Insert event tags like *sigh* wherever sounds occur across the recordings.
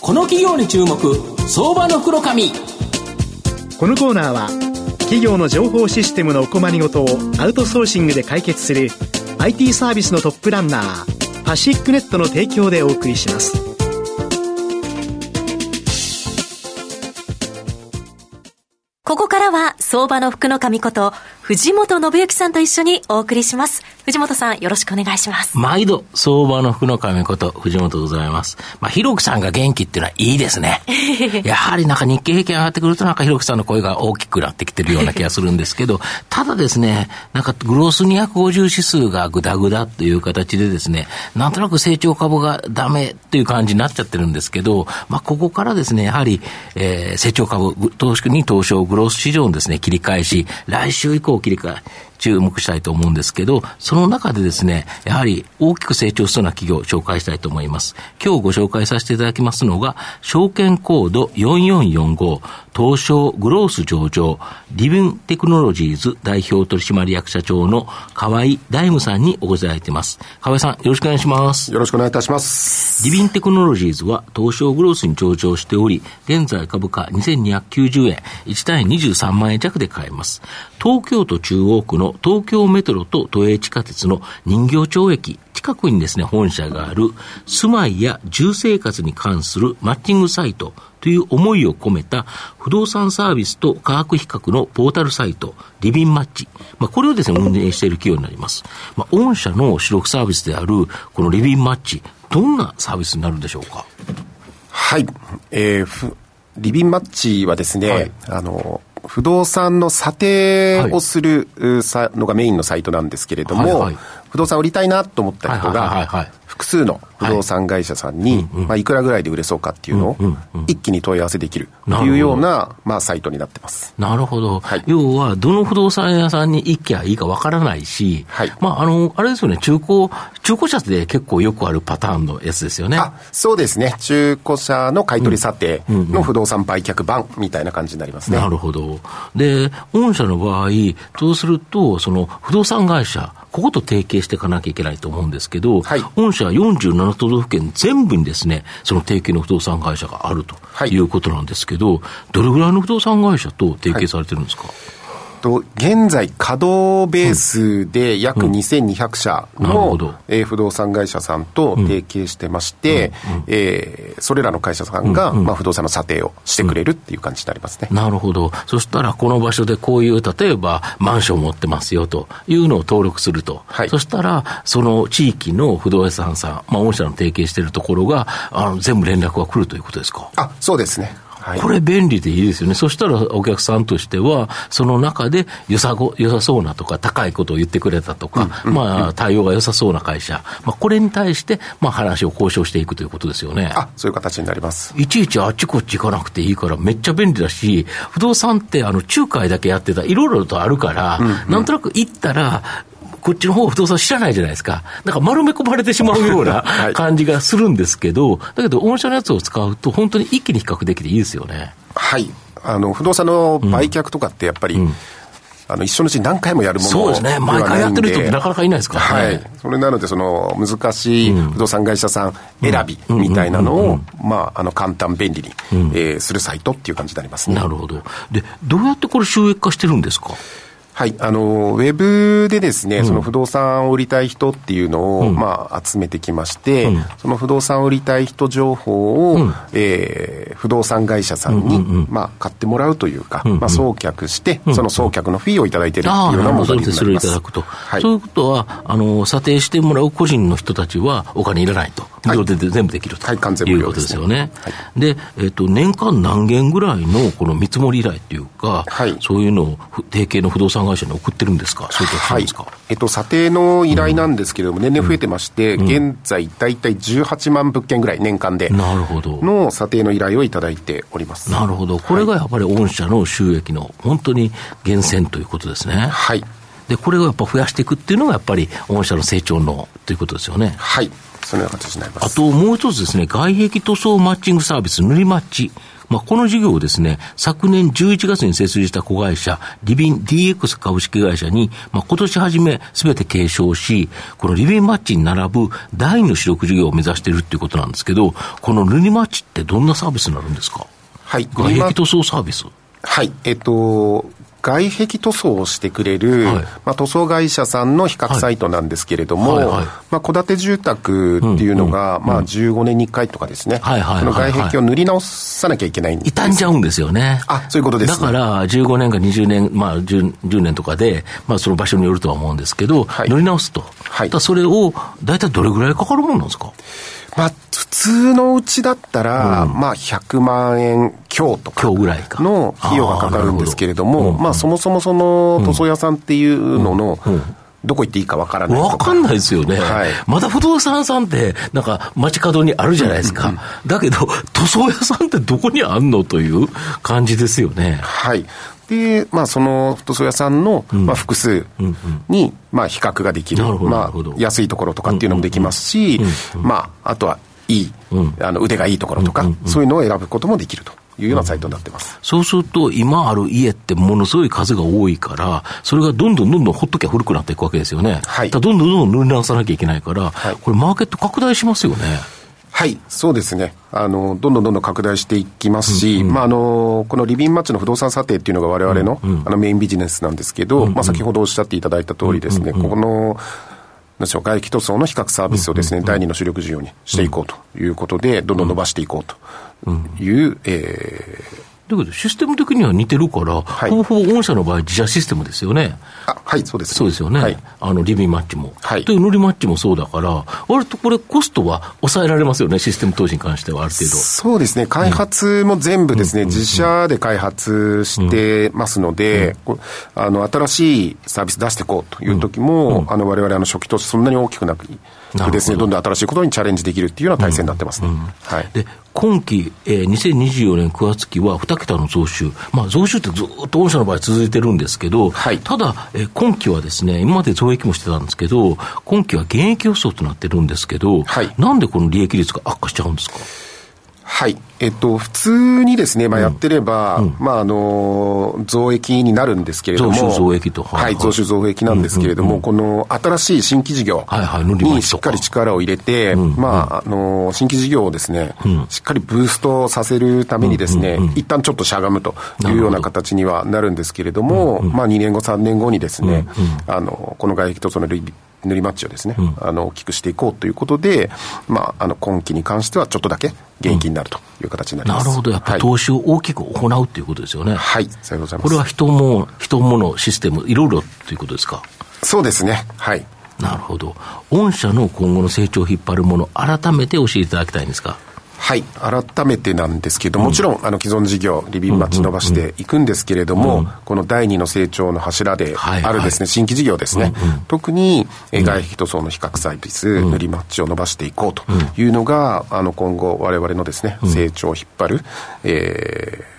この企業に注目相場の黒髪。このコーナーは企業の情報システムのお困りごとをアウトソーシングで解決する IT サービスのトップランナーパシックネットの提供でお送りします。ここからは相場の福の神こと藤本信之さんと一緒にお送りします藤本さん、よろしくお願いします。毎度、相場の福の神こと、藤本でございます。まあ、ひろくさんが元気っていうのはいいですね。*laughs* やはりなんか日経平均上がってくると、なんかひろくさんの声が大きくなってきてるような気がするんですけど、ただですね、なんかグロース250指数がぐだぐだっていう形でですね、なんとなく成長株がダメっていう感じになっちゃってるんですけど、まあ、ここからですね、やはり、えー、成長株、投資に東証グロース市場のですね、切り返し、来週以降切り替え、注目したいと思うんですけど、その中でですね、やはり大きく成長しそうな企業を紹介したいと思います。今日ご紹介させていただきますのが、証券コード4445、東証グロース上場、リビンテクノロジーズ代表取締役社長の河合大務さんにお越しいただいています。河合さん、よろしくお願いします。よろしくお願いいたします。リビンテクノロジーズは東証グロースに上場しており、現在株価2290円、1単位23万円弱で買えます。東京都中央区の東京メトロと都営地下鉄の人形町駅近くにですね、本社がある住まいや住生活に関するマッチングサイトという思いを込めた不動産サービスと価格比較のポータルサイト、リビンマッチ。まあ、これをですね、運営している企業になります。まあ、御社の主力サービスであるこのリビンマッチ、どんなサービスになるんでしょうか？はい。えー、リビンマッチはですね、はい、あの、不動産の査定をするのがメインのサイトなんですけれども、不動産売りたいなと思った人が、複数の不動産会社さんに、はい。まあ、いくらぐらいで売れそうかっていうのを、一気に問い合わせできるというような、まあ、サイトになってます。なるほど、はい、要は、どの不動産屋さんに行きゃいいかわからないし、はい。まああの、あれですよね、中古、中古車で結構よくあるパターンのやつですよね。そうですね、中古車の買取査定の不動産売却版みたいな感じになりますね。なるほど。で御社の場合、そうすると、その不動産会社、ここと提携していかなきゃいけないと思うんですけど、はい、御社47 7都道府県全部にですね、その提携の不動産会社があるとい。うことなんですけど、はい、どれぐらいの不動産会社と提携されてるんですか、はいと、現在、稼働ベースで約2200社の、うんえー、不動産会社さんと提携してまして、えー、それらの会社さんが、まあ、不動産の査定をしてくれるっていう感じになりますね、なるほど、そしたらこの場所でこういう、例えばマンションを持ってますよというのを登録すると、はい、そしたら、その地域の不動産さん、まあ、御社の提携しているところがあの、全部連絡が来るということですか？あそうですねこれ便利でいいですよね。そしたらお客さんとしては、その中で良さご良さそうなとか、高いことを言ってくれたとか、うん、まあ、対応が良さそうな会社、まあ、これに対して、まあ、話を交渉していくということですよね。あ、そういう形になります。いちいちあっちこっち行かなくていいから、めっちゃ便利だし、不動産って、あの、仲介だけやってた、いろいろとあるから、うんうん、なんとなく行ったら、こっちの方不動産知らないじゃないですか。だから丸め込まれてしまうような *laughs* 感じがするんですけど、だけど、御社のやつを使うと、本当に一気に比較できていいですよね。はい。あの、不動産の売却とかってやっぱり、うん。あの一生のうちに何回もやるものそうですね、毎回やってる人ってなかなかいないですから、ね、はい、それなので、その難しい不動産会社さん選びみたいなのを、まあ、あの簡単、便利に、うん、えー、するサイトっていう感じになりますね。なるほど。で、どうやってこれ、収益化してるんですか？はい、あの、ウェブでですね、うん、その不動産を売りたい人っていうのを、うん、まあ、集めてきまして、うん、その不動産を売りたい人情報を、うん、えー、不動産会社さんに、うんうんうん、まあ、買ってもらうというか、うんうん、まあ、送客して、その送客のフィーをいただいているっていうようなものになります。それいただくと。はい、そういうことは、あの、査定してもらう個人の人たちはお金いらないと。無料で全部できると、はい、いうことですよね。はい、で、えっ、ー、と、年間何件ぐらいのこの見積もり依頼っていうか、はい、そういうのを提携の不動産会社に送ってるんですか、そういうはい、えっと、査定の依頼なんですけれども、年々増えてまして、うん、現在、大体18万物件ぐらい、年間で、なるほど。の査定の依頼をいただいております。なるほど、これがやっぱり御社の収益の本当に源泉ということですね。はい。で、これをやっぱ増やしていくっていうのが、やっぱり御社の成長のということですよね。はい。そのような形になります。あともう一つですね、外壁塗装マッチングサービス、塗りマッチ。まあ、この事業をですね、昨年11月に設立した子会社、リビン DX 株式会社に、まあ、今年初めすべて継承し、このリビンマッチに並ぶ第二の主力事業を目指しているっていうことなんですけど、この塗りマッチってどんなサービスになるんですか？はい。外壁塗装サービスはい。えっと、外壁塗装をしてくれる、はい、まあ、塗装会社さんの比較サイトなんですけれども、はい。はい。はい、まあ、戸建て住宅っていうのが、うんうん、まあ、15年に1回とかですね、はいはいはい。はい、の外壁を塗り直さなきゃいけないんです傷んじゃうんですよね。あ、そういうことです、ね、だから、15年か20年、まあ10、10, 年とかで、まあ、その場所によるとは思うんですけど、はい、塗り直すと。はい、それを、大体どれぐらいかかるもんなんですか？まあ、普通のうちだったら、うん、まあ、100万円強とかの費用がかかるんですけれども、まあ、そもそもその塗装屋さんっていうのの、どこ行っていいかわからないわかんないですよね。はい、まだ不動産さんって、なんか街角にあるじゃないですか。だけど、塗装屋さんってどこにあんのという感じですよね。はい。で、まあ、その塗装屋さんの、まあ、複数に、まあ、比較ができる。まあ、安いところとかっていうのもできますし、まあ、あとは、いい、あの腕がいいところとか、そういうのを選ぶこともできると。いうようなサイトになってます、そうすると、今ある家ってものすごい数が多いから、それがどんどんどんどんほっときゃ古くなっていくわけですよね。はい、どんどんどんどん塗り直さなきゃいけないから、はい、これ、マーケット拡大しますよね。はい、そうですね。あの、どんどんどんどん拡大していきますし、うんうん、まあ、あの、このリビンマッチの不動産査定っていうのが我々の、うんうん、あの、メインビジネスなんですけど、うんうん、まあ、先ほどおっしゃっていただいた通りですね、うんうん、ここの、なんでしょう、外気塗装の比較サービスをですね、第二の主力事業にしていこうということで、どんどん伸ばしていこうという、えー、だけど、システム的には似てるから、はい、ほぼほぼ御社の場合、自社システムですよね。あはい、そうです、ね、そうですよね。はい、あの、リビンマッチも。はい。という乗りマッチもそうだから、割とこれ、コストは抑えられますよね、システム投資に関しては、ある程度。そうですね、開発も全部ですね、うん、自社で開発してますので、うん、あの、新しいサービス出していこうという時も、うん、あの、我々、あの、初期投資そんなに大きくなく、ですね、どんどん新しいことにチャレンジできるっていうような体制になってますね。はい。で、今期、えー、2024年9月期は2桁の増収。まあ、増収ってずっと御社の場合続いてるんですけど、はい、ただ、えー、今期はですね、今まで増益もしてたんですけど、今期は減益予想となってるんですけど、はい、なんでこの利益率が悪化しちゃうんですか？はい。えっと、普通にですね、まあ、やってれば、うん、まあ、あの、増益になるんですけれども。増収増益と。はい、はい、増収増益なんですけれども、うんうんうん、この新しい新規事業にしっかり力を入れて、まあ、あの、新規事業をですね、うん、しっかりブーストさせるためにですね、うんうんうん、一旦ちょっとしゃがむというような形にはなるんですけれども、どまあ、2年後、3年後にですね、うんうん、あの、この外壁とその塗りマッチをですね、うん、あの大きくしていこうということで、まあ、あの今期に関してはちょっとだけ元気になるという形になります、うん、なるほど、やっぱり投資を大きく行うということですよね。はい、さようございます。これは人も、人ものシステム、いろいろということですか？そうですね。はい。なるほど。御社の今後の成長を引っ張るもの、改めて教えていただきたいんですか？はい、改めてなんですけど、もちろん、あの既存事業、リビンマッチ伸ばしていくんですけれども、この第二の成長の柱であるですね、新規事業ですね、特に外壁塗装の比較サービス、塗りマッチを伸ばしていこうというのが、あの今後、われわれのですね、成長を引っ張る、えー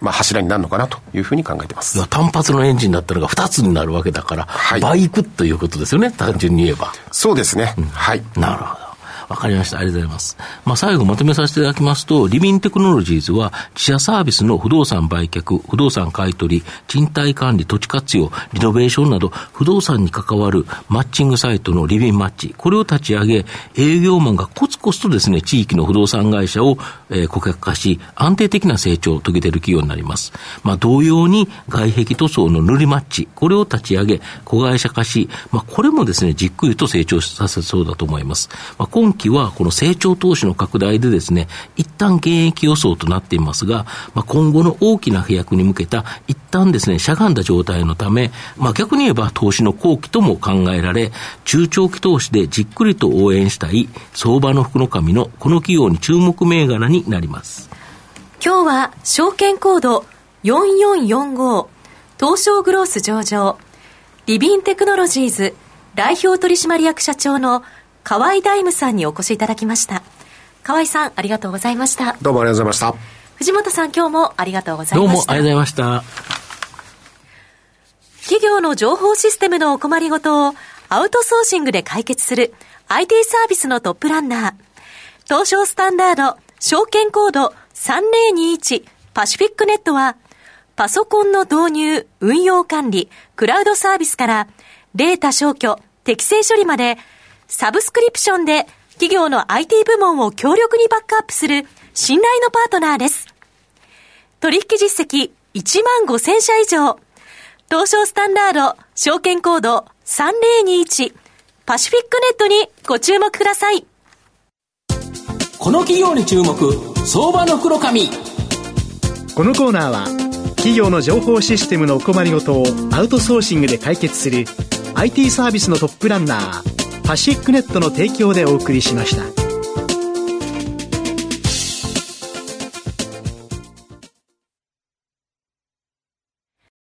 まあ、柱になるのかなというふうに考えてます。単発のエンジンだったのが2つになるわけだから、はい、倍いくということですよね、単純に言えば。そうですね、うん、はい。なるほど。わかりました。ありがとうございます。まあ、最後まとめさせていただきますと、リビンテクノロジーズは、自社サービスの不動産売却、不動産買取、賃貸管理、土地活用、リノベーションなど、不動産に関わるマッチングサイトのリビンマッチ、これを立ち上げ、営業マンがコツコツとですね、地域の不動産会社を、えー、顧客化し、安定的な成長を遂げている企業になります。まあ、同様に、外壁塗装の塗りマッチ、これを立ち上げ、子会社化し、まあ、これもですね、じっくりと成長させそうだと思います。まあ、今期は、この成長投資の拡大でですね、一旦現役予想となっていますが、まあ、今後の大きな飛躍に向けた、一旦ですね、しゃがんだ状態のため、まあ、逆に言えば投資の後期とも考えられ、中長期投資でじっくりと応援したい相場の福の神のこの企業に注目銘柄になります。今日は証券コード4445東証グロース上場リビンテクノロジーズ代表取締役社長の河合大夢さんにお越しいただきました。河合さんありがとうございました。どうもありがとうございました。藤本さん今日もありがとうございました。どうもありがとうございました。企業の情報システムのお困りごとをアウトソーシングで解決する IT サービスのトップランナー、東証スタンダード、証券コード3021パシフィックネットは、パソコンの導入、運用管理、クラウドサービスから、データ消去、適正処理まで、サブスクリプションで企業の IT 部門を強力にバックアップする信頼のパートナーです。取引実績1万5000社以上。東証スタンダード、証券コード3021、パシフィックネットにご注目ください。この企業に注目、相場の黒髪。このコーナーは、企業の情報システムのお困りごとをアウトソーシングで解決する IT サービスのトップランナー、パシックネットの提供でお送りしました。